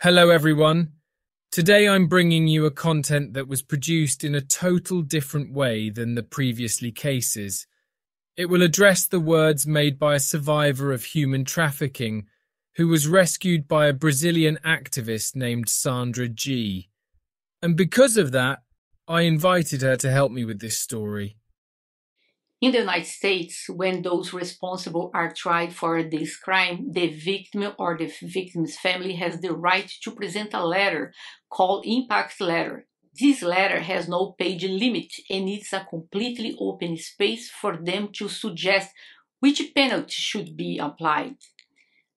Hello, everyone. Today I'm bringing you a content that was produced in a total different way than the previously cases. It will address the words made by a survivor of human trafficking who was rescued by a Brazilian activist named Sandra G. And because of that, I invited her to help me with this story. In the United States, when those responsible are tried for this crime, the victim or the victim's family has the right to present a letter called impact letter. This letter has no page limit and it's a completely open space for them to suggest which penalty should be applied.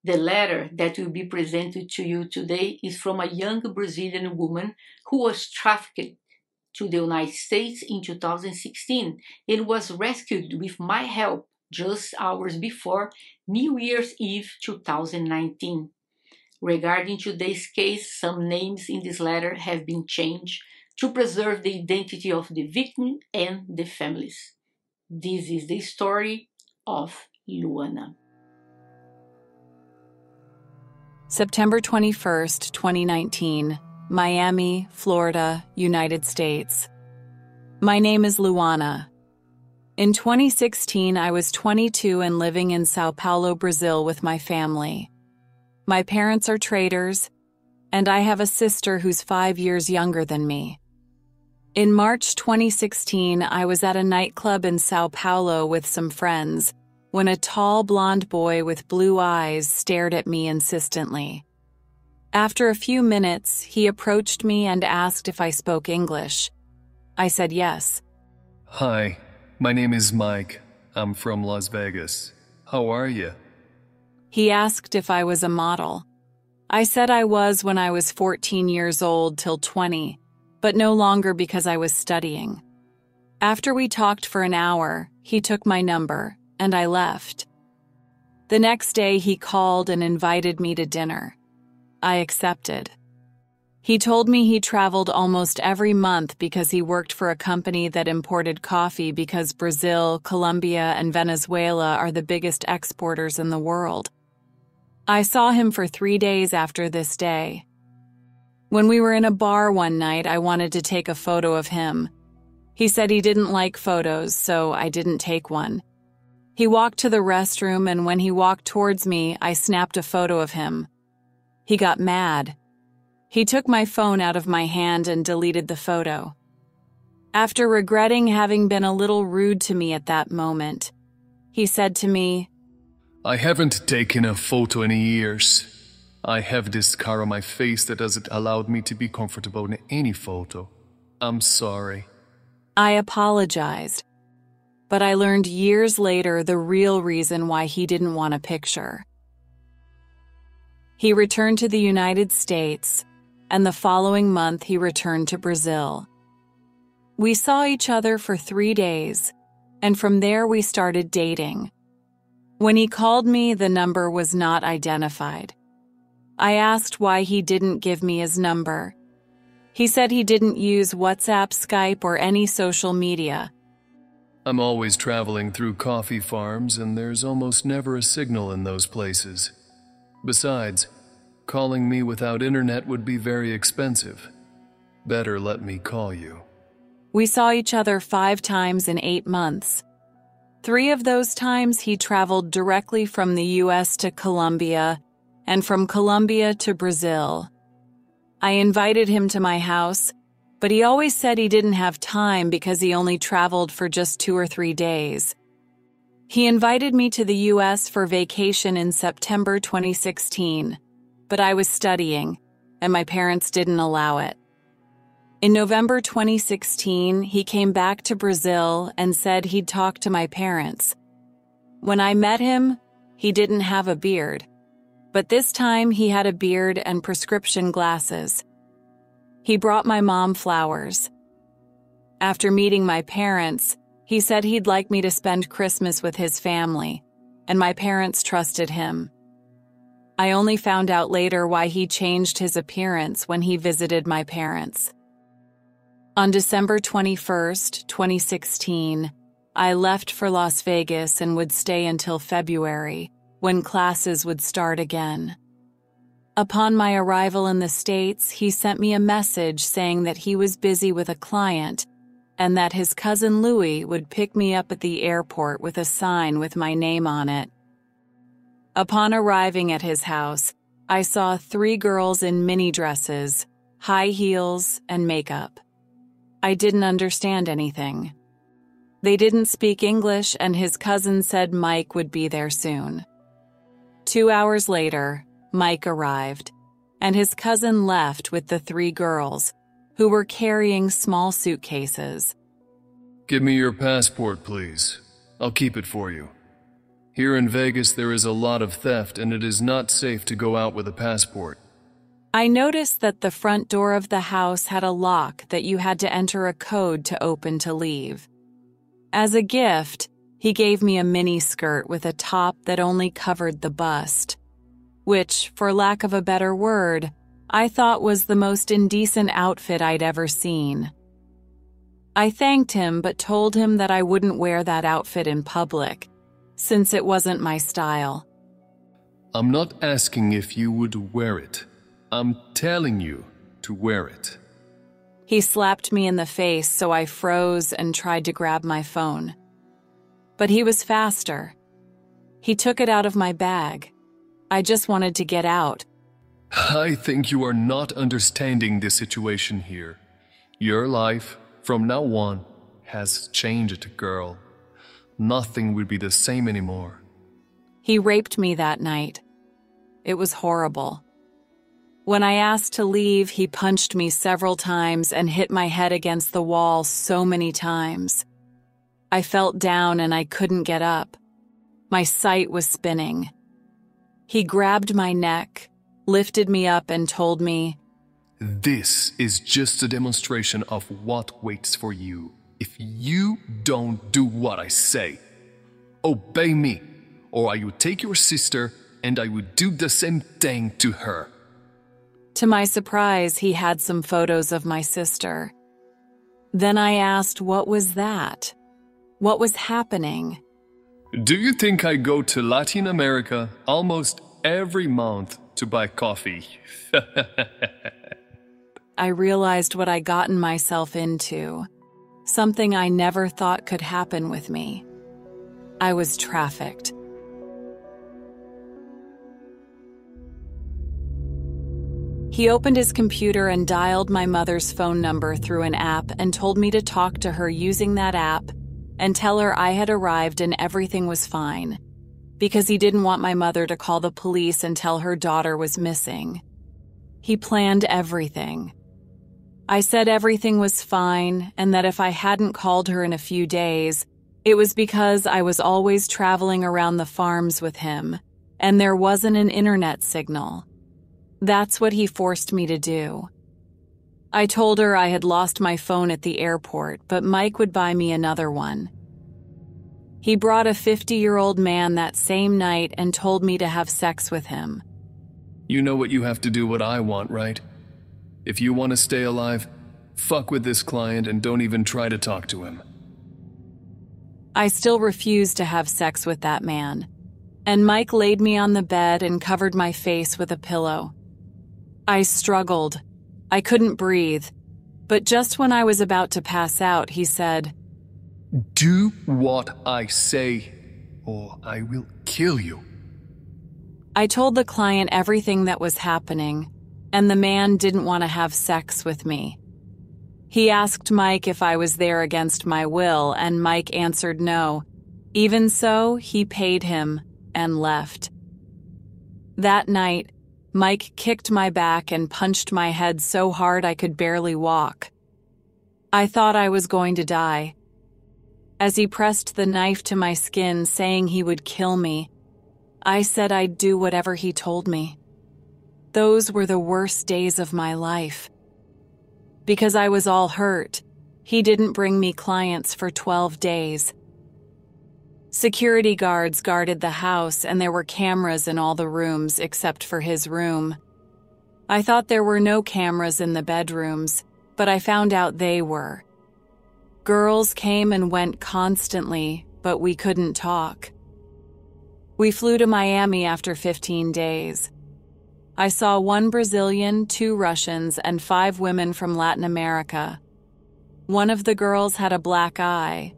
The letter that will be presented to you today is from a young Brazilian woman who was trafficked to the United States in 2016 and was rescued with my help just hours before New Year's Eve 2019. Regarding today's case, some names in this letter have been changed to preserve the identity of the victim and the families. This is the story of Luana. September 21st, 2019. Miami, Florida, United States. My name is Luana. In 2016, I was 22 and living in Sao Paulo, Brazil with my family. My parents are traders, and I have a sister who's five years younger than me. In March 2016, I was at a nightclub in Sao Paulo with some friends when a tall blonde boy with blue eyes stared at me insistently. After a few minutes, he approached me and asked if I spoke English. I said yes. Hi, my name is Mike. I'm from Las Vegas. How are you? He asked if I was a model. I said I was when I was 14 years old till 20, but no longer because I was studying. After we talked for an hour, he took my number, and I left. The next day, he called and invited me to dinner. I accepted. He told me he traveled almost every month because he worked for a company that imported coffee because Brazil, Colombia, and Venezuela are the biggest exporters in the world. I saw him for three days after this day. When we were in a bar one night, I wanted to take a photo of him. He said he didn't like photos, so I didn't take one. He walked to the restroom, and when he walked towards me, I snapped a photo of him. He got mad. He took my phone out of my hand and deleted the photo. After regretting having been a little rude to me at that moment, he said to me, I haven't taken a photo in years. I have this scar on my face that hasn't allowed me to be comfortable in any photo. I'm sorry. I apologized, but I learned years later the real reason why he didn't want a picture. He returned to the United States, and the following month he returned to Brazil. We saw each other for three days, and from there we started dating. When he called me, the number was not identified. I asked why he didn't give me his number. He said he didn't use WhatsApp, Skype, or any social media. I'm always traveling through coffee farms, and there's almost never a signal in those places. Besides, calling me without internet would be very expensive. Better let me call you. We saw each other five times in eight months. Three of those times he traveled directly from the US to Colombia and from Colombia to Brazil. I invited him to my house, but he always said he didn't have time because he only traveled for just two or three days. He invited me to the US for vacation in September 2016, but I was studying, and my parents didn't allow it. In November 2016, he came back to Brazil and said he'd talk to my parents. When I met him, he didn't have a beard, but this time he had a beard and prescription glasses. He brought my mom flowers. After meeting my parents, he said he'd like me to spend Christmas with his family, and my parents trusted him. I only found out later why he changed his appearance when he visited my parents. On December 21, 2016, I left for Las Vegas and would stay until February, when classes would start again. Upon my arrival in the States, he sent me a message saying that he was busy with a client and that his cousin Louis would pick me up at the airport with a sign with my name on it. Upon arriving at his house, I saw three girls in mini dresses, high heels, and makeup. I didn't understand anything. They didn't speak English, and his cousin said Mike would be there soon. Two hours later, Mike arrived, and his cousin left with the three girls, who were carrying small suitcases. Give me your passport, please. I'll keep it for you. Here in Vegas, there is a lot of theft, and it is not safe to go out with a passport. I noticed that the front door of the house had a lock that you had to enter a code to open to leave. As a gift, he gave me a mini skirt with a top that only covered the bust which, for lack of a better word, I thought was the most indecent outfit I'd ever seen. I thanked him but told him that I wouldn't wear that outfit in public, since it wasn't my style. I'm not asking if you would wear it. I'm telling you to wear it. He slapped me in the face, so I froze and tried to grab my phone. But he was faster. He took it out of my bag. I just wanted to get out. I think you are not understanding the situation here. Your life, from now on, has changed, girl. Nothing will be the same anymore. He raped me that night. It was horrible. When I asked to leave, he punched me several times and hit my head against the wall so many times. I felt down and I couldn't get up. My sight was spinning. He grabbed my neck, lifted me up, and told me, This is just a demonstration of what waits for you if you don't do what I say. Obey me, or I will take your sister and I will do the same thing to her. To my surprise, he had some photos of my sister. Then I asked, What was that? What was happening? Do you think I go to Latin America almost every month to buy coffee? I realized what I'd gotten myself into. Something I never thought could happen with me. I was trafficked. He opened his computer and dialed my mother's phone number through an app and told me to talk to her using that app and tell her I had arrived and everything was fine, because he didn't want my mother to call the police and tell her daughter was missing. He planned everything. I said everything was fine and that if I hadn't called her in a few days, it was because I was always traveling around the farms with him and there wasn't an internet signal. That's what he forced me to do. I told her I had lost my phone at the airport, but Mike would buy me another one. He brought a 50 year old man that same night and told me to have sex with him. You know what you have to do what I want, right? If you want to stay alive, fuck with this client and don't even try to talk to him. I still refused to have sex with that man, and Mike laid me on the bed and covered my face with a pillow. I struggled I couldn't breathe. But just when I was about to pass out, he said, Do what I say, or I will kill you. I told the client everything that was happening, and the man didn't want to have sex with me. He asked Mike if I was there against my will, and Mike answered no. Even so, he paid him and left. That night, Mike kicked my back and punched my head so hard I could barely walk. I thought I was going to die. As he pressed the knife to my skin, saying he would kill me, I said I'd do whatever he told me. Those were the worst days of my life. Because I was all hurt, he didn't bring me clients for 12 days. Security guards guarded the house, and there were cameras in all the rooms except for his room. I thought there were no cameras in the bedrooms, but I found out they were. Girls came and went constantly, but we couldn't talk. We flew to Miami after 15 days. I saw one Brazilian, two Russians, and five women from Latin America. One of the girls had a black eye.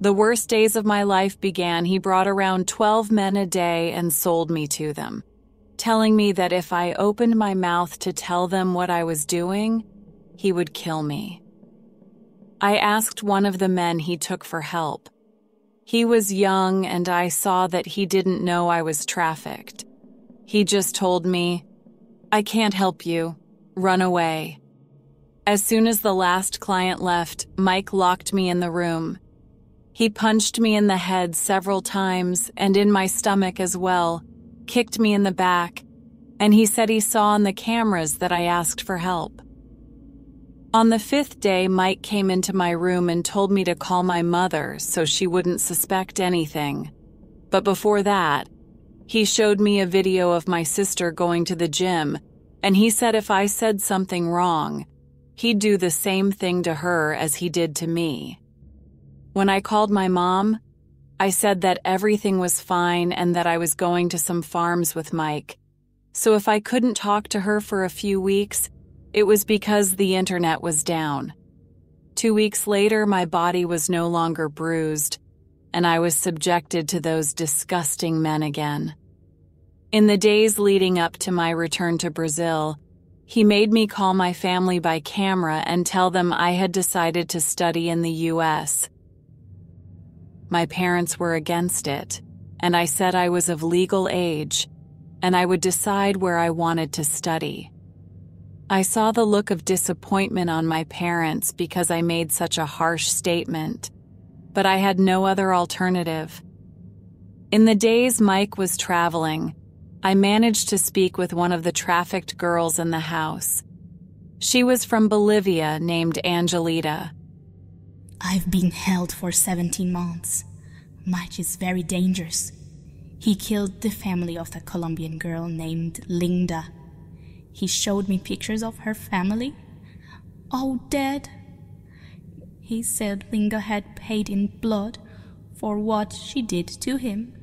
The worst days of my life began. He brought around 12 men a day and sold me to them, telling me that if I opened my mouth to tell them what I was doing, he would kill me. I asked one of the men he took for help. He was young, and I saw that he didn't know I was trafficked. He just told me, I can't help you. Run away. As soon as the last client left, Mike locked me in the room he punched me in the head several times and in my stomach as well, kicked me in the back, and he said he saw on the cameras that I asked for help. On the fifth day, Mike came into my room and told me to call my mother so she wouldn't suspect anything. But before that, he showed me a video of my sister going to the gym, and he said if I said something wrong, he'd do the same thing to her as he did to me. When I called my mom, I said that everything was fine and that I was going to some farms with Mike. So if I couldn't talk to her for a few weeks, it was because the internet was down. Two weeks later, my body was no longer bruised, and I was subjected to those disgusting men again. In the days leading up to my return to Brazil, he made me call my family by camera and tell them I had decided to study in the U.S. My parents were against it, and I said I was of legal age and I would decide where I wanted to study. I saw the look of disappointment on my parents because I made such a harsh statement, but I had no other alternative. In the days Mike was traveling, I managed to speak with one of the trafficked girls in the house. She was from Bolivia named Angelita. I've been held for 17 months. Mike is very dangerous. He killed the family of the Colombian girl named Linda. He showed me pictures of her family, all dead. He said Linda had paid in blood for what she did to him.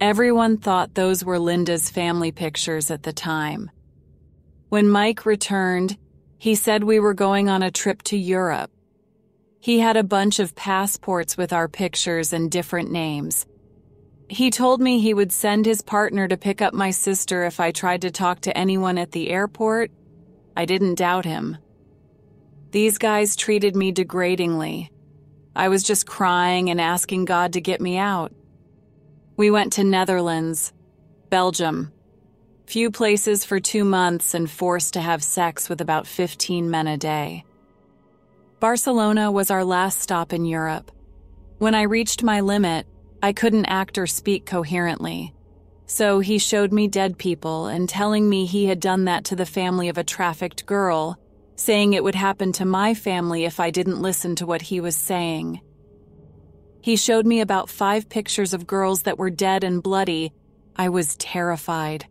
Everyone thought those were Linda's family pictures at the time. When Mike returned, he said we were going on a trip to Europe he had a bunch of passports with our pictures and different names. He told me he would send his partner to pick up my sister if I tried to talk to anyone at the airport. I didn't doubt him. These guys treated me degradingly. I was just crying and asking God to get me out. We went to Netherlands, Belgium, few places for two months and forced to have sex with about 15 men a day. Barcelona was our last stop in Europe. When I reached my limit, I couldn't act or speak coherently. So he showed me dead people and telling me he had done that to the family of a trafficked girl, saying it would happen to my family if I didn't listen to what he was saying. He showed me about five pictures of girls that were dead and bloody. I was terrified.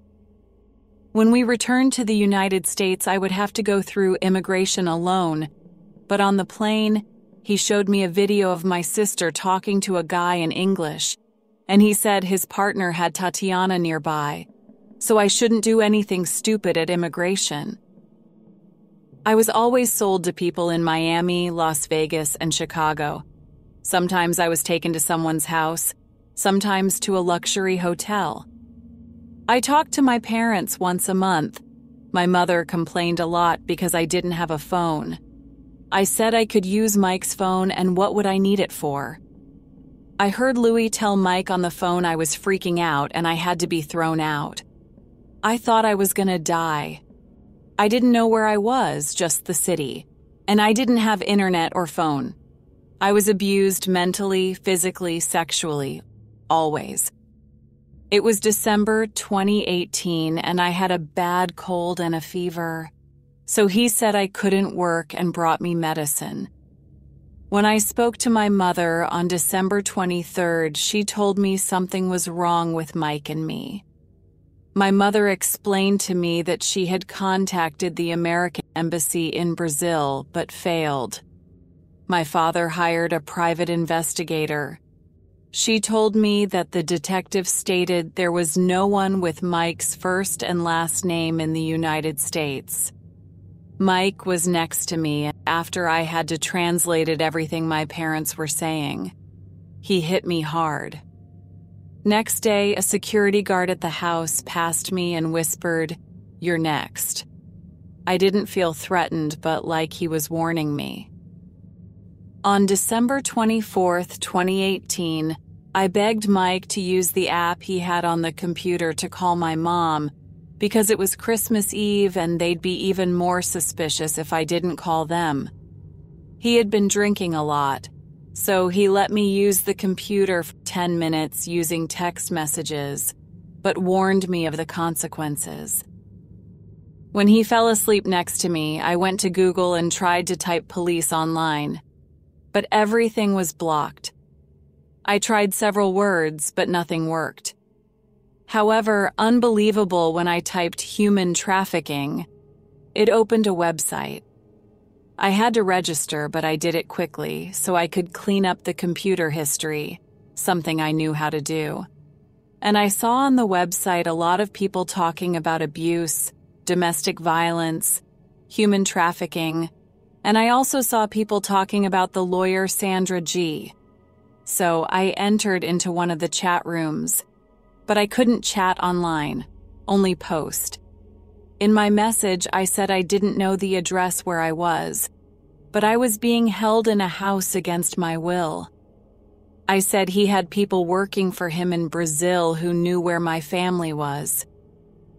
When we returned to the United States, I would have to go through immigration alone but on the plane, he showed me a video of my sister talking to a guy in English, and he said his partner had Tatiana nearby, so I shouldn't do anything stupid at immigration. I was always sold to people in Miami, Las Vegas, and Chicago. Sometimes I was taken to someone's house, sometimes to a luxury hotel. I talked to my parents once a month. My mother complained a lot because I didn't have a phone. I said I could use Mike's phone and what would I need it for? I heard Louis tell Mike on the phone I was freaking out and I had to be thrown out. I thought I was gonna die. I didn't know where I was, just the city. And I didn't have internet or phone. I was abused mentally, physically, sexually, always. It was December 2018 and I had a bad cold and a fever so he said I couldn't work and brought me medicine. When I spoke to my mother on December 23rd, she told me something was wrong with Mike and me. My mother explained to me that she had contacted the American Embassy in Brazil but failed. My father hired a private investigator. She told me that the detective stated there was no one with Mike's first and last name in the United States. Mike was next to me after I had to translated everything my parents were saying. He hit me hard. Next day, a security guard at the house passed me and whispered, You're next. I didn't feel threatened, but like he was warning me. On December 24, 2018, I begged Mike to use the app he had on the computer to call my mom because it was Christmas Eve and they'd be even more suspicious if I didn't call them. He had been drinking a lot so he let me use the computer for 10 minutes using text messages, but warned me of the consequences. When he fell asleep next to me, I went to Google and tried to type police online, but everything was blocked. I tried several words, but nothing worked. However, unbelievable when I typed human trafficking, it opened a website. I had to register, but I did it quickly so I could clean up the computer history, something I knew how to do. And I saw on the website a lot of people talking about abuse, domestic violence, human trafficking, and I also saw people talking about the lawyer Sandra G. So I entered into one of the chat rooms, but I couldn't chat online, only post. In my message, I said I didn't know the address where I was, but I was being held in a house against my will. I said he had people working for him in Brazil who knew where my family was.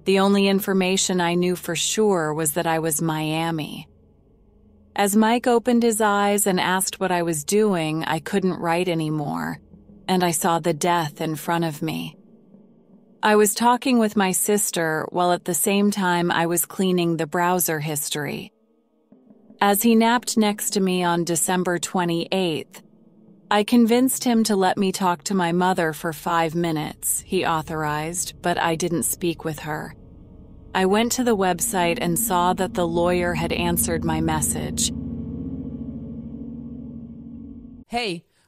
The only information I knew for sure was that I was Miami. As Mike opened his eyes and asked what I was doing, I couldn't write anymore, and I saw the death in front of me. I was talking with my sister while at the same time I was cleaning the browser history. As he napped next to me on December 28th, I convinced him to let me talk to my mother for five minutes, he authorized, but I didn't speak with her. I went to the website and saw that the lawyer had answered my message. Hey,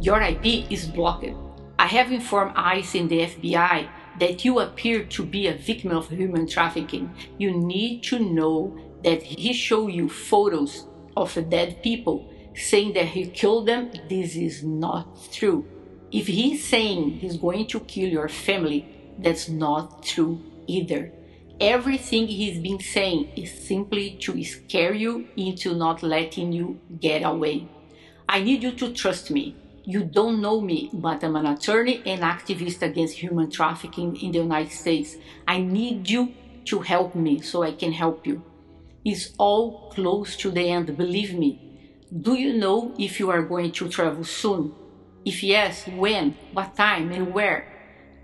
Your IP is blocked. I have informed ICE and the FBI that you appear to be a victim of human trafficking. You need to know that he showed you photos of dead people saying that he killed them. This is not true. If he's saying he's going to kill your family, that's not true either. Everything he's been saying is simply to scare you into not letting you get away. I need you to trust me. You don't know me, but I'm an attorney and activist against human trafficking in the United States. I need you to help me so I can help you. It's all close to the end, believe me. Do you know if you are going to travel soon? If yes, when, what time, and where?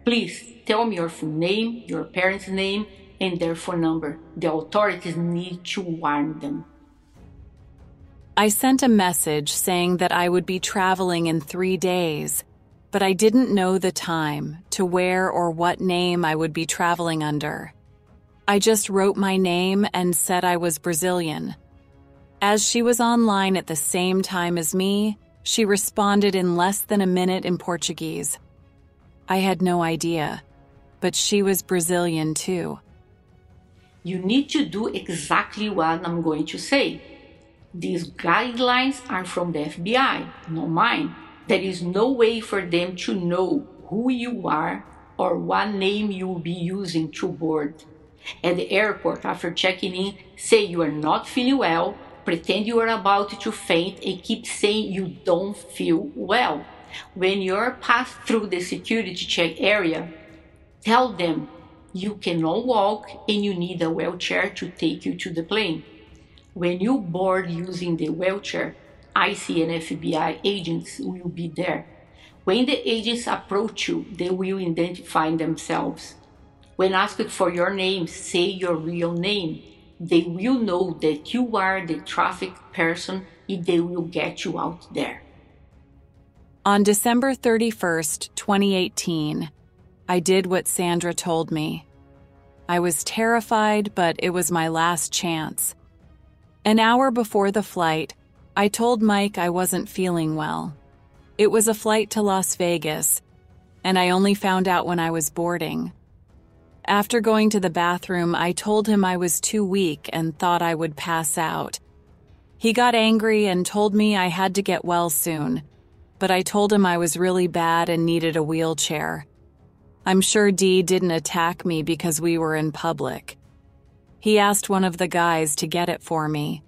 Please tell me your full name, your parents' name, and their phone number. The authorities need to warn them. I sent a message saying that I would be traveling in three days, but I didn't know the time, to where or what name I would be traveling under. I just wrote my name and said I was Brazilian. As she was online at the same time as me, she responded in less than a minute in Portuguese. I had no idea, but she was Brazilian too. You need to do exactly what I'm going to say. These guidelines are from the FBI, not mine. There is no way for them to know who you are or what name you will be using to board. At the airport, after checking in, say you are not feeling well, pretend you are about to faint, and keep saying you don't feel well. When you're passed through the security check area, tell them you cannot walk and you need a wheelchair to take you to the plane. When you board using the wheelchair, ICE and FBI agents will be there. When the agents approach you, they will identify themselves. When asked for your name, say your real name. They will know that you are the trafficked person and they will get you out there. On December 31st, 2018, I did what Sandra told me. I was terrified, but it was my last chance. An hour before the flight, I told Mike I wasn't feeling well. It was a flight to Las Vegas, and I only found out when I was boarding. After going to the bathroom, I told him I was too weak and thought I would pass out. He got angry and told me I had to get well soon, but I told him I was really bad and needed a wheelchair. I'm sure Dee didn't attack me because we were in public. He asked one of the guys to get it for me.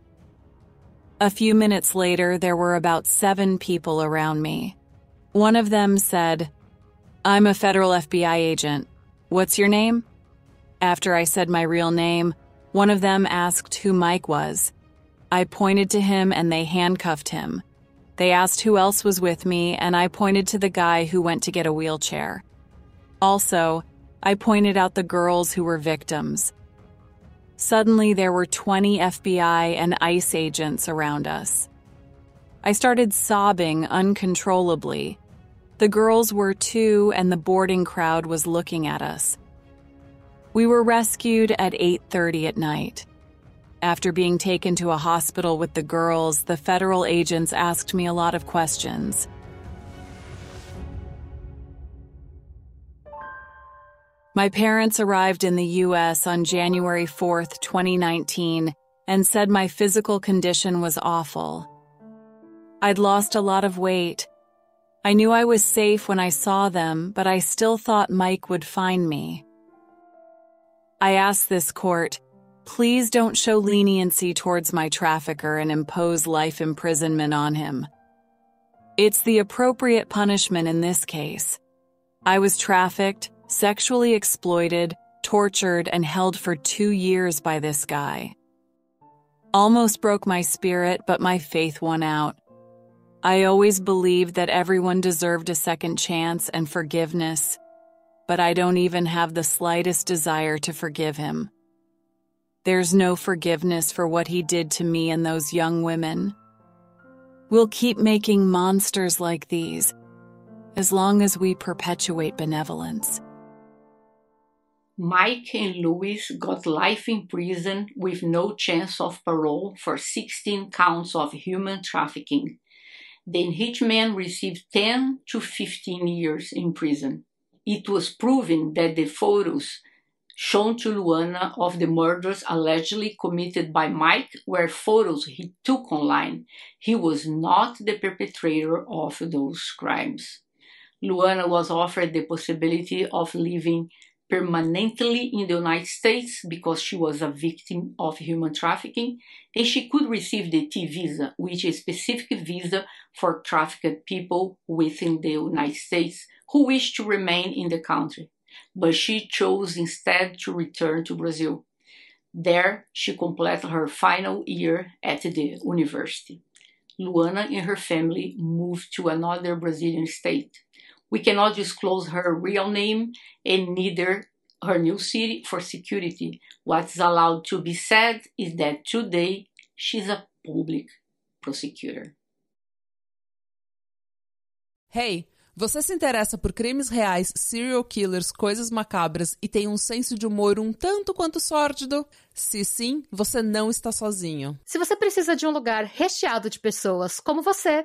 A few minutes later, there were about seven people around me. One of them said, I'm a federal FBI agent. What's your name? After I said my real name, one of them asked who Mike was. I pointed to him and they handcuffed him. They asked who else was with me, and I pointed to the guy who went to get a wheelchair. Also, I pointed out the girls who were victims. Suddenly, there were 20 FBI and ICE agents around us. I started sobbing uncontrollably. The girls were too, and the boarding crowd was looking at us. We were rescued at 8:30 at night. After being taken to a hospital with the girls, the federal agents asked me a lot of questions. My parents arrived in the U.S. on January 4, 2019, and said my physical condition was awful. I'd lost a lot of weight. I knew I was safe when I saw them, but I still thought Mike would find me. I asked this court, please don't show leniency towards my trafficker and impose life imprisonment on him. It's the appropriate punishment in this case. I was trafficked, sexually exploited, tortured, and held for two years by this guy. Almost broke my spirit, but my faith won out. I always believed that everyone deserved a second chance and forgiveness, but I don't even have the slightest desire to forgive him. There's no forgiveness for what he did to me and those young women. We'll keep making monsters like these as long as we perpetuate benevolence. Mike and Louis got life in prison with no chance of parole for 16 counts of human trafficking. The hitman received 10 to 15 years in prison. It was proven that the photos shown to Luana of the murders allegedly committed by Mike were photos he took online. He was not the perpetrator of those crimes. Luana was offered the possibility of living permanently in the United States because she was a victim of human trafficking, and she could receive the T visa, which is a specific visa for trafficked people within the United States who wish to remain in the country. But she chose instead to return to Brazil. There, she completed her final year at the university. Luana and her family moved to another Brazilian state. We cannot disclose her real name and neither her new city for security. What's allowed to be said is that today she's a public prosecutor. Hey, você se interessa por crimes reais, serial killers, coisas macabras e tem um senso de humor um tanto quanto sórdido? Se sim, você não está sozinho. Se você precisa de um lugar recheado de pessoas como você,